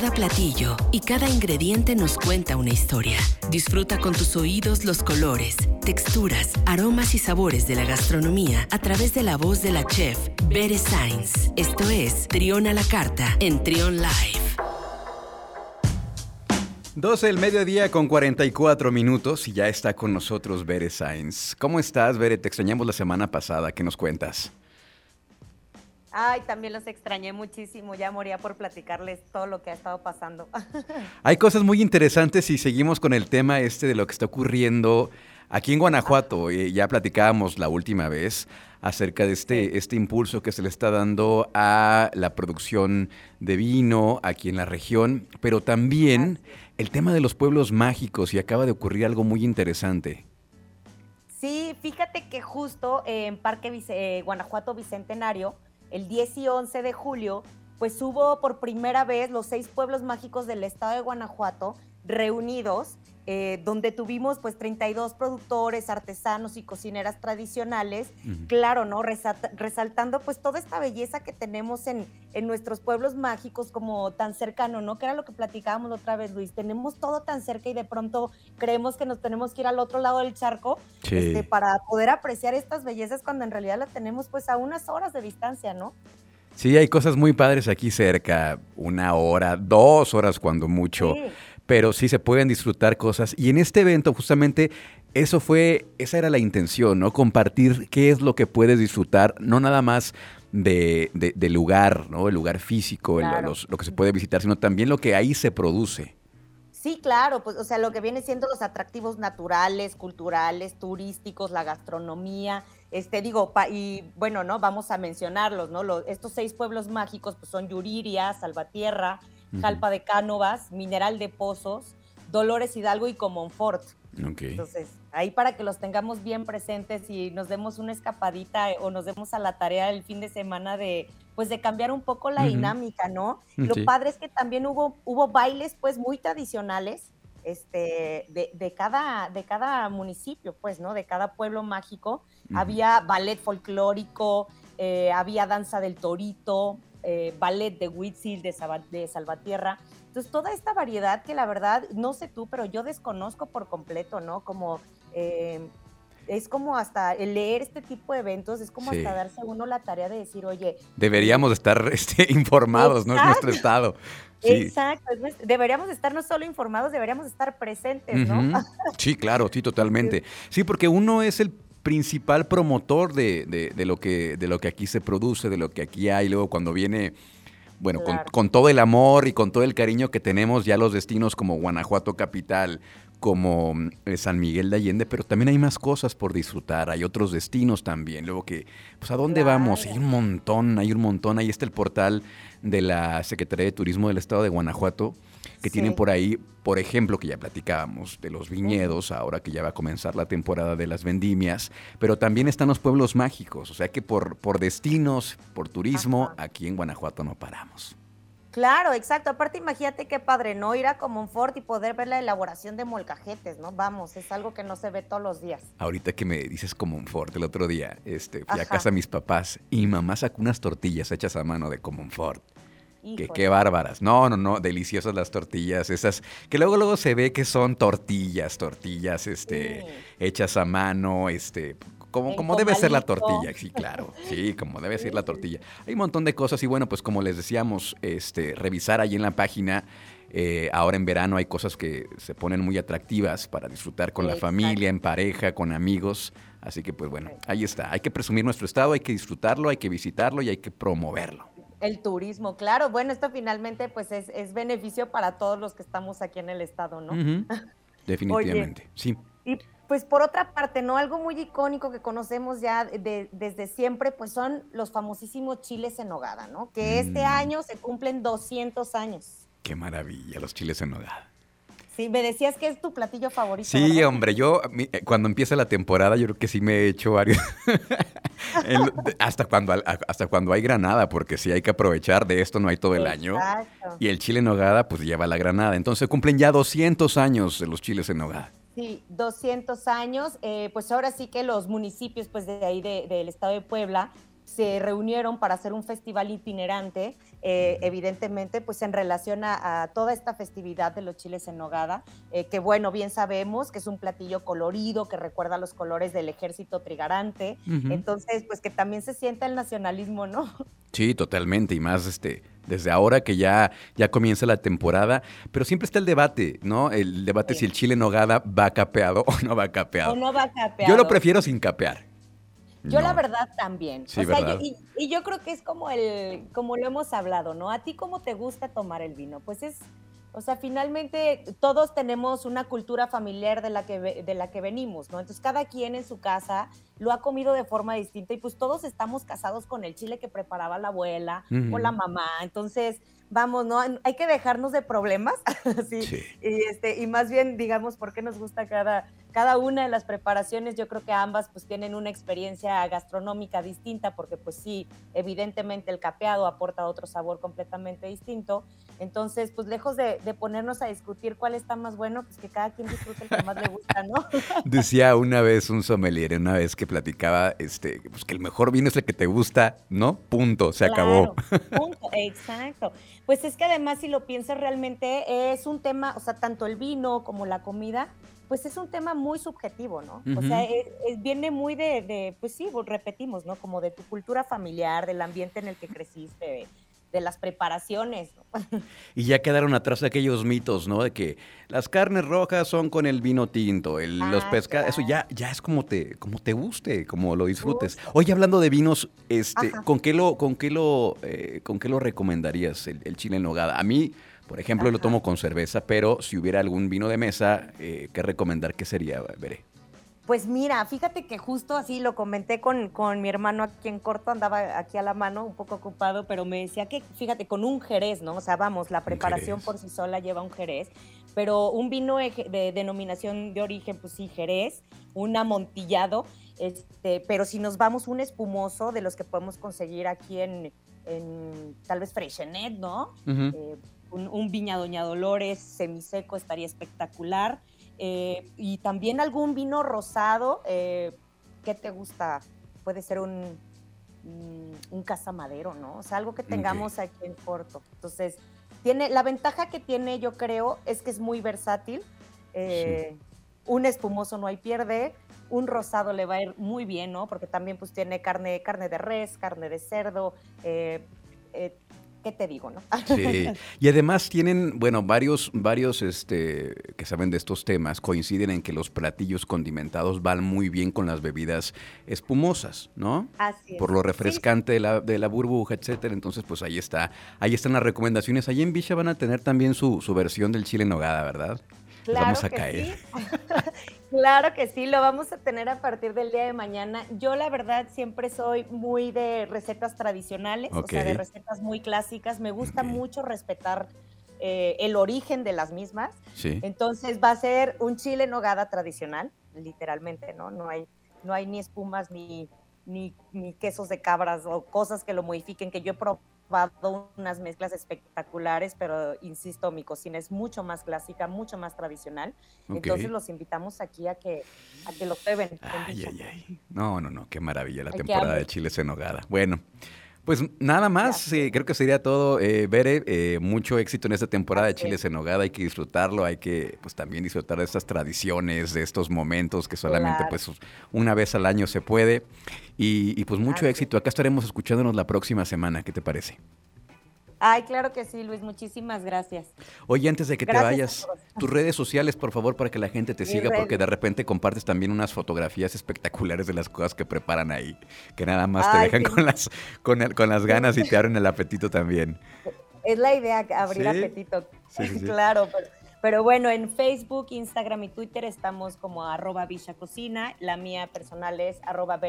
Cada platillo y cada ingrediente nos cuenta una historia. Disfruta con tus oídos los colores, texturas, aromas y sabores de la gastronomía a través de la voz de la chef Bere Sainz. Esto es Trión a la Carta en Trión Live. 12 del mediodía con 44 minutos y ya está con nosotros Bere Sainz. ¿Cómo estás, Bere? Te extrañamos la semana pasada. ¿Qué nos cuentas? Ay, también los extrañé muchísimo. Ya moría por platicarles todo lo que ha estado pasando. Hay cosas muy interesantes y seguimos con el tema este de lo que está ocurriendo aquí en Guanajuato. Eh, ya platicábamos la última vez acerca de este, este impulso que se le está dando a la producción de vino aquí en la región, pero también el tema de los pueblos mágicos y acaba de ocurrir algo muy interesante. Sí, fíjate que justo en Parque eh, Guanajuato Bicentenario, el 10 y 11 de julio, pues hubo por primera vez los seis pueblos mágicos del estado de Guanajuato reunidos, eh, donde tuvimos pues 32 productores, artesanos y cocineras tradicionales, claro, ¿no? resaltando pues toda esta belleza que tenemos en, en, nuestros pueblos mágicos como tan cercano, ¿no? Que era lo que platicábamos otra vez, Luis, tenemos todo tan cerca y de pronto creemos que nos tenemos que ir al otro lado del charco este, para poder apreciar estas bellezas cuando en realidad las tenemos pues a unas horas de distancia, ¿no? Sí, hay cosas muy padres aquí cerca, una hora, dos horas cuando mucho. Sí pero sí se pueden disfrutar cosas. Y en este evento justamente eso fue, esa era la intención, ¿no? Compartir qué es lo que puedes disfrutar, no nada más de, del lugar, ¿no? El lugar físico, lo que se puede visitar, sino también lo que ahí se produce. Sí, claro, pues, o sea, lo que viene siendo los atractivos naturales, culturales, turísticos, la gastronomía, este, digo, y bueno, ¿no? Vamos a mencionarlos, ¿no? Los, estos seis pueblos mágicos, pues son Yuriria, Salvatierra, Jalpa de Cánovas, Mineral de Pozos, Dolores Hidalgo y Comonfort. Entonces, ahí para que los tengamos bien presentes y nos demos una escapadita o nos demos a la tarea el fin de semana de, pues de cambiar un poco la dinámica, ¿no? Lo padre es que también hubo, hubo bailes pues muy tradicionales, este, de, cada, de cada municipio, pues, ¿no? De cada pueblo mágico. Había ballet folclórico, eh, había danza del torito, eh, ballet de Huitzil, de, de Salvatierra. Entonces, toda esta variedad que la verdad, no sé tú, pero yo desconozco por completo, ¿no? Como eh, es como hasta leer este tipo de eventos, es como hasta darse uno la tarea de decir, oye. Deberíamos estar este, informados, ¿no? Es nuestro estado. Exacto, deberíamos estar no solo informados, deberíamos estar presentes, ¿no? Sí, claro, sí, totalmente. Sí, porque uno es el principal promotor de, lo que, de lo que aquí se produce, de lo que aquí hay. Luego cuando viene, bueno, con, todo el amor y con todo el cariño que tenemos ya los destinos como Guanajuato Capital, como eh, San Miguel de Allende, pero también hay más cosas por disfrutar, hay otros destinos también. Luego que, pues, ¿a dónde vamos? Hay un montón, hay un montón. Ahí está el portal de la Secretaría de Turismo del Estado de Guanajuato que tienen por ahí, por ejemplo, que ya platicábamos de los viñedos, ahora que ya va a comenzar la temporada de las vendimias, pero también están los pueblos mágicos, o sea que por, por destinos, por turismo, aquí en Guanajuato no paramos. Claro, exacto. Aparte, imagínate qué padre, ¿no? Ir a Comonfort y poder ver la elaboración de molcajetes, ¿no? Vamos, es algo que no se ve todos los días. Ahorita que me dices Comonfort, el otro día este, fui a casa de mis papás y mamá sacó unas tortillas hechas a mano de Comonfort. Que qué bárbaras. No, no, no, deliciosas las tortillas, esas que luego luego se ve que son tortillas, tortillas este hechas a mano, este como, como debe ser la tortilla, sí, claro, sí, como debe ser la tortilla. Hay un montón de cosas y bueno, pues como les decíamos, este, revisar ahí en la página, eh, ahora en verano hay cosas que se ponen muy atractivas para disfrutar con la familia, en pareja, con amigos. Así que pues bueno, ahí está. Hay que presumir nuestro estado, hay que disfrutarlo, hay que visitarlo y hay que promoverlo. El turismo, claro. Bueno, esto finalmente pues es, beneficio para todos los que estamos aquí en el estado, ¿no? Definitivamente, sí. Y pues por otra parte, ¿no? Algo muy icónico que conocemos ya desde siempre, pues son los famosísimos chiles en nogada, ¿no? Que este mm. año se cumplen 200 años. Qué maravilla, los chiles en nogada. Sí, me decías que es tu platillo favorito. Sí, hombre, yo eh, cuando empieza la temporada, yo creo que sí me he hecho varios. hasta, cuando, hasta cuando hay granada, porque sí hay que aprovechar de esto, no hay todo el año. Y el chile en nogada, pues lleva la granada. Entonces cumplen ya 200 años de los chiles en nogada. Sí, 200 años. Eh, pues ahora sí que los municipios pues de ahí del estado de Puebla se reunieron para hacer un festival itinerante, eh, evidentemente, pues en relación a, toda esta festividad de los chiles en nogada, eh, que bueno, bien sabemos que es un platillo colorido, que recuerda los colores del ejército trigarante, entonces, pues que también se sienta el nacionalismo, ¿no? Sí, totalmente, y más este, desde ahora que ya, ya comienza la temporada, pero siempre está el debate, ¿no? El debate si el chile en nogada va capeado o no va capeado. O no va capeado. Yo lo prefiero sin capear. Yo la verdad también. y, yo creo que es como el, como lo hemos hablado, ¿no? A ti cómo te gusta tomar el vino, pues es, o sea, finalmente todos tenemos una cultura familiar de la que de la que venimos, ¿no? Entonces cada quien en su casa lo ha comido de forma distinta y pues todos estamos casados con el chile que preparaba la abuela o la mamá. Entonces, vamos, ¿no? Hay que dejarnos de problemas, sí. Y, este, y más bien, digamos, por qué nos gusta cada, cada una de las preparaciones. Yo creo que ambas pues tienen una experiencia gastronómica distinta, porque pues sí, evidentemente el capeado aporta otro sabor completamente distinto. Entonces, pues lejos de, ponernos a discutir cuál está más bueno, pues que cada quien disfrute el que más le gusta, ¿no? Decía una vez un sommelier, una vez que platicaba, este, pues que el mejor vino es el que te gusta, ¿no? Punto, se acabó. Punto, exacto. Pues es que además si lo piensas realmente es un tema, o sea, tanto el vino como la comida, pues es un tema muy subjetivo, ¿no? O sea, viene muy de, pues sí, repetimos, ¿no? Como de tu cultura familiar, del ambiente en el que creciste, de las preparaciones. Y ya quedaron atrás aquellos mitos, ¿no? De que las carnes rojas son con el vino tinto, el, los ah, pescados, eso ya, ya es como te, como te guste, como lo disfrutes. Oye, hablando de vinos, este, ¿con qué lo, con qué lo, eh, con qué lo recomendarías el, chile en nogada? A mí, por ejemplo, lo tomo con cerveza, pero si hubiera algún vino de mesa, eh, ¿qué recomendar? ¿Qué sería? Veré. Pues mira, fíjate que justo así lo comenté con, mi hermano aquí en corto, andaba aquí a la mano, un poco ocupado, pero me decía que, fíjate, con un jerez, ¿no? O sea, vamos, la preparación por sí sola lleva un jerez, pero un vino de denominación de origen, pues sí, jerez, un amontillado, este, pero si nos vamos un espumoso de los que podemos conseguir aquí en, tal vez Freixenet, ¿no? Eh, un, un Viña Doña Dolores semiseco estaría espectacular. Eh, y también algún vino rosado, eh, ¿qué te gusta? Puede ser un, mm, un casamadero, ¿no? O sea, algo que tengamos aquí en Porto. Entonces, tiene, la ventaja que tiene, yo creo, es que es muy versátil. Eh, un espumoso no hay pierde, un rosado le va a ir muy bien, ¿no? Porque también pues tiene carne, carne de res, carne de cerdo, ¿qué te digo, no? Sí, y además tienen, bueno, varios, varios este, que saben de estos temas coinciden en que los platillos condimentados van muy bien con las bebidas espumosas, ¿no? Así es. Por lo refrescante de, la, de, la, burbuja, etcétera. Entonces, pues ahí está, ahí están las recomendaciones. Ahí en Villa van a tener también su, su versión del chile en nogada, ¿verdad? Claro vamos a caer. Sí. claro que sí, lo vamos a tener a partir del día de mañana. Yo la verdad siempre soy muy de recetas tradicionales, o sea, de recetas muy clásicas. Me gusta mucho respetar eh, el origen de las mismas. Sí. Entonces va a ser un chile en nogada tradicional, literalmente, ¿no? No hay, no hay ni espumas ni, ni, ni quesos de cabras o cosas que lo modifiquen que yo he unas mezclas espectaculares, pero insisto, mi cocina es mucho más clásica, mucho más tradicional. Entonces los invitamos aquí a que, a que lo prueben. Ay, ay, ay. No, no, no, qué maravilla la temporada de chiles en hogada. Bueno. Pues nada más, eh, creo que sería todo. Eh, Bere, eh, mucho éxito en esta temporada de Chiles en Nogada. Hay que disfrutarlo, hay que pues también disfrutar de estas tradiciones, de estos momentos que solamente pues una vez al año se puede. Y, pues mucho éxito. Acá estaremos escuchándonos la próxima semana. ¿Qué te parece? Ay, claro que sí, Luis, muchísimas gracias. Oye, antes de que te vayas, tus redes sociales, por favor, para que la gente te siga, porque de repente compartes también unas fotografías espectaculares de las cosas que preparan ahí, que nada más te dejan con las, con, con, las ganas y te abren el apetito también. Es la idea, abrir apetito. Sí, claro, pero pero bueno, en Facebook, Instagram y Twitter estamos como arroba Villa Cocina. La mía personal es arroba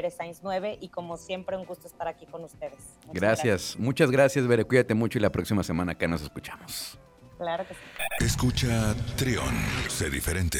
9 y como siempre un gusto estar aquí con ustedes. Gracias. muchas gracias Bere, cuídate mucho y la próxima semana acá nos escuchamos. Claro que sí. Escucha Trión, sé diferente.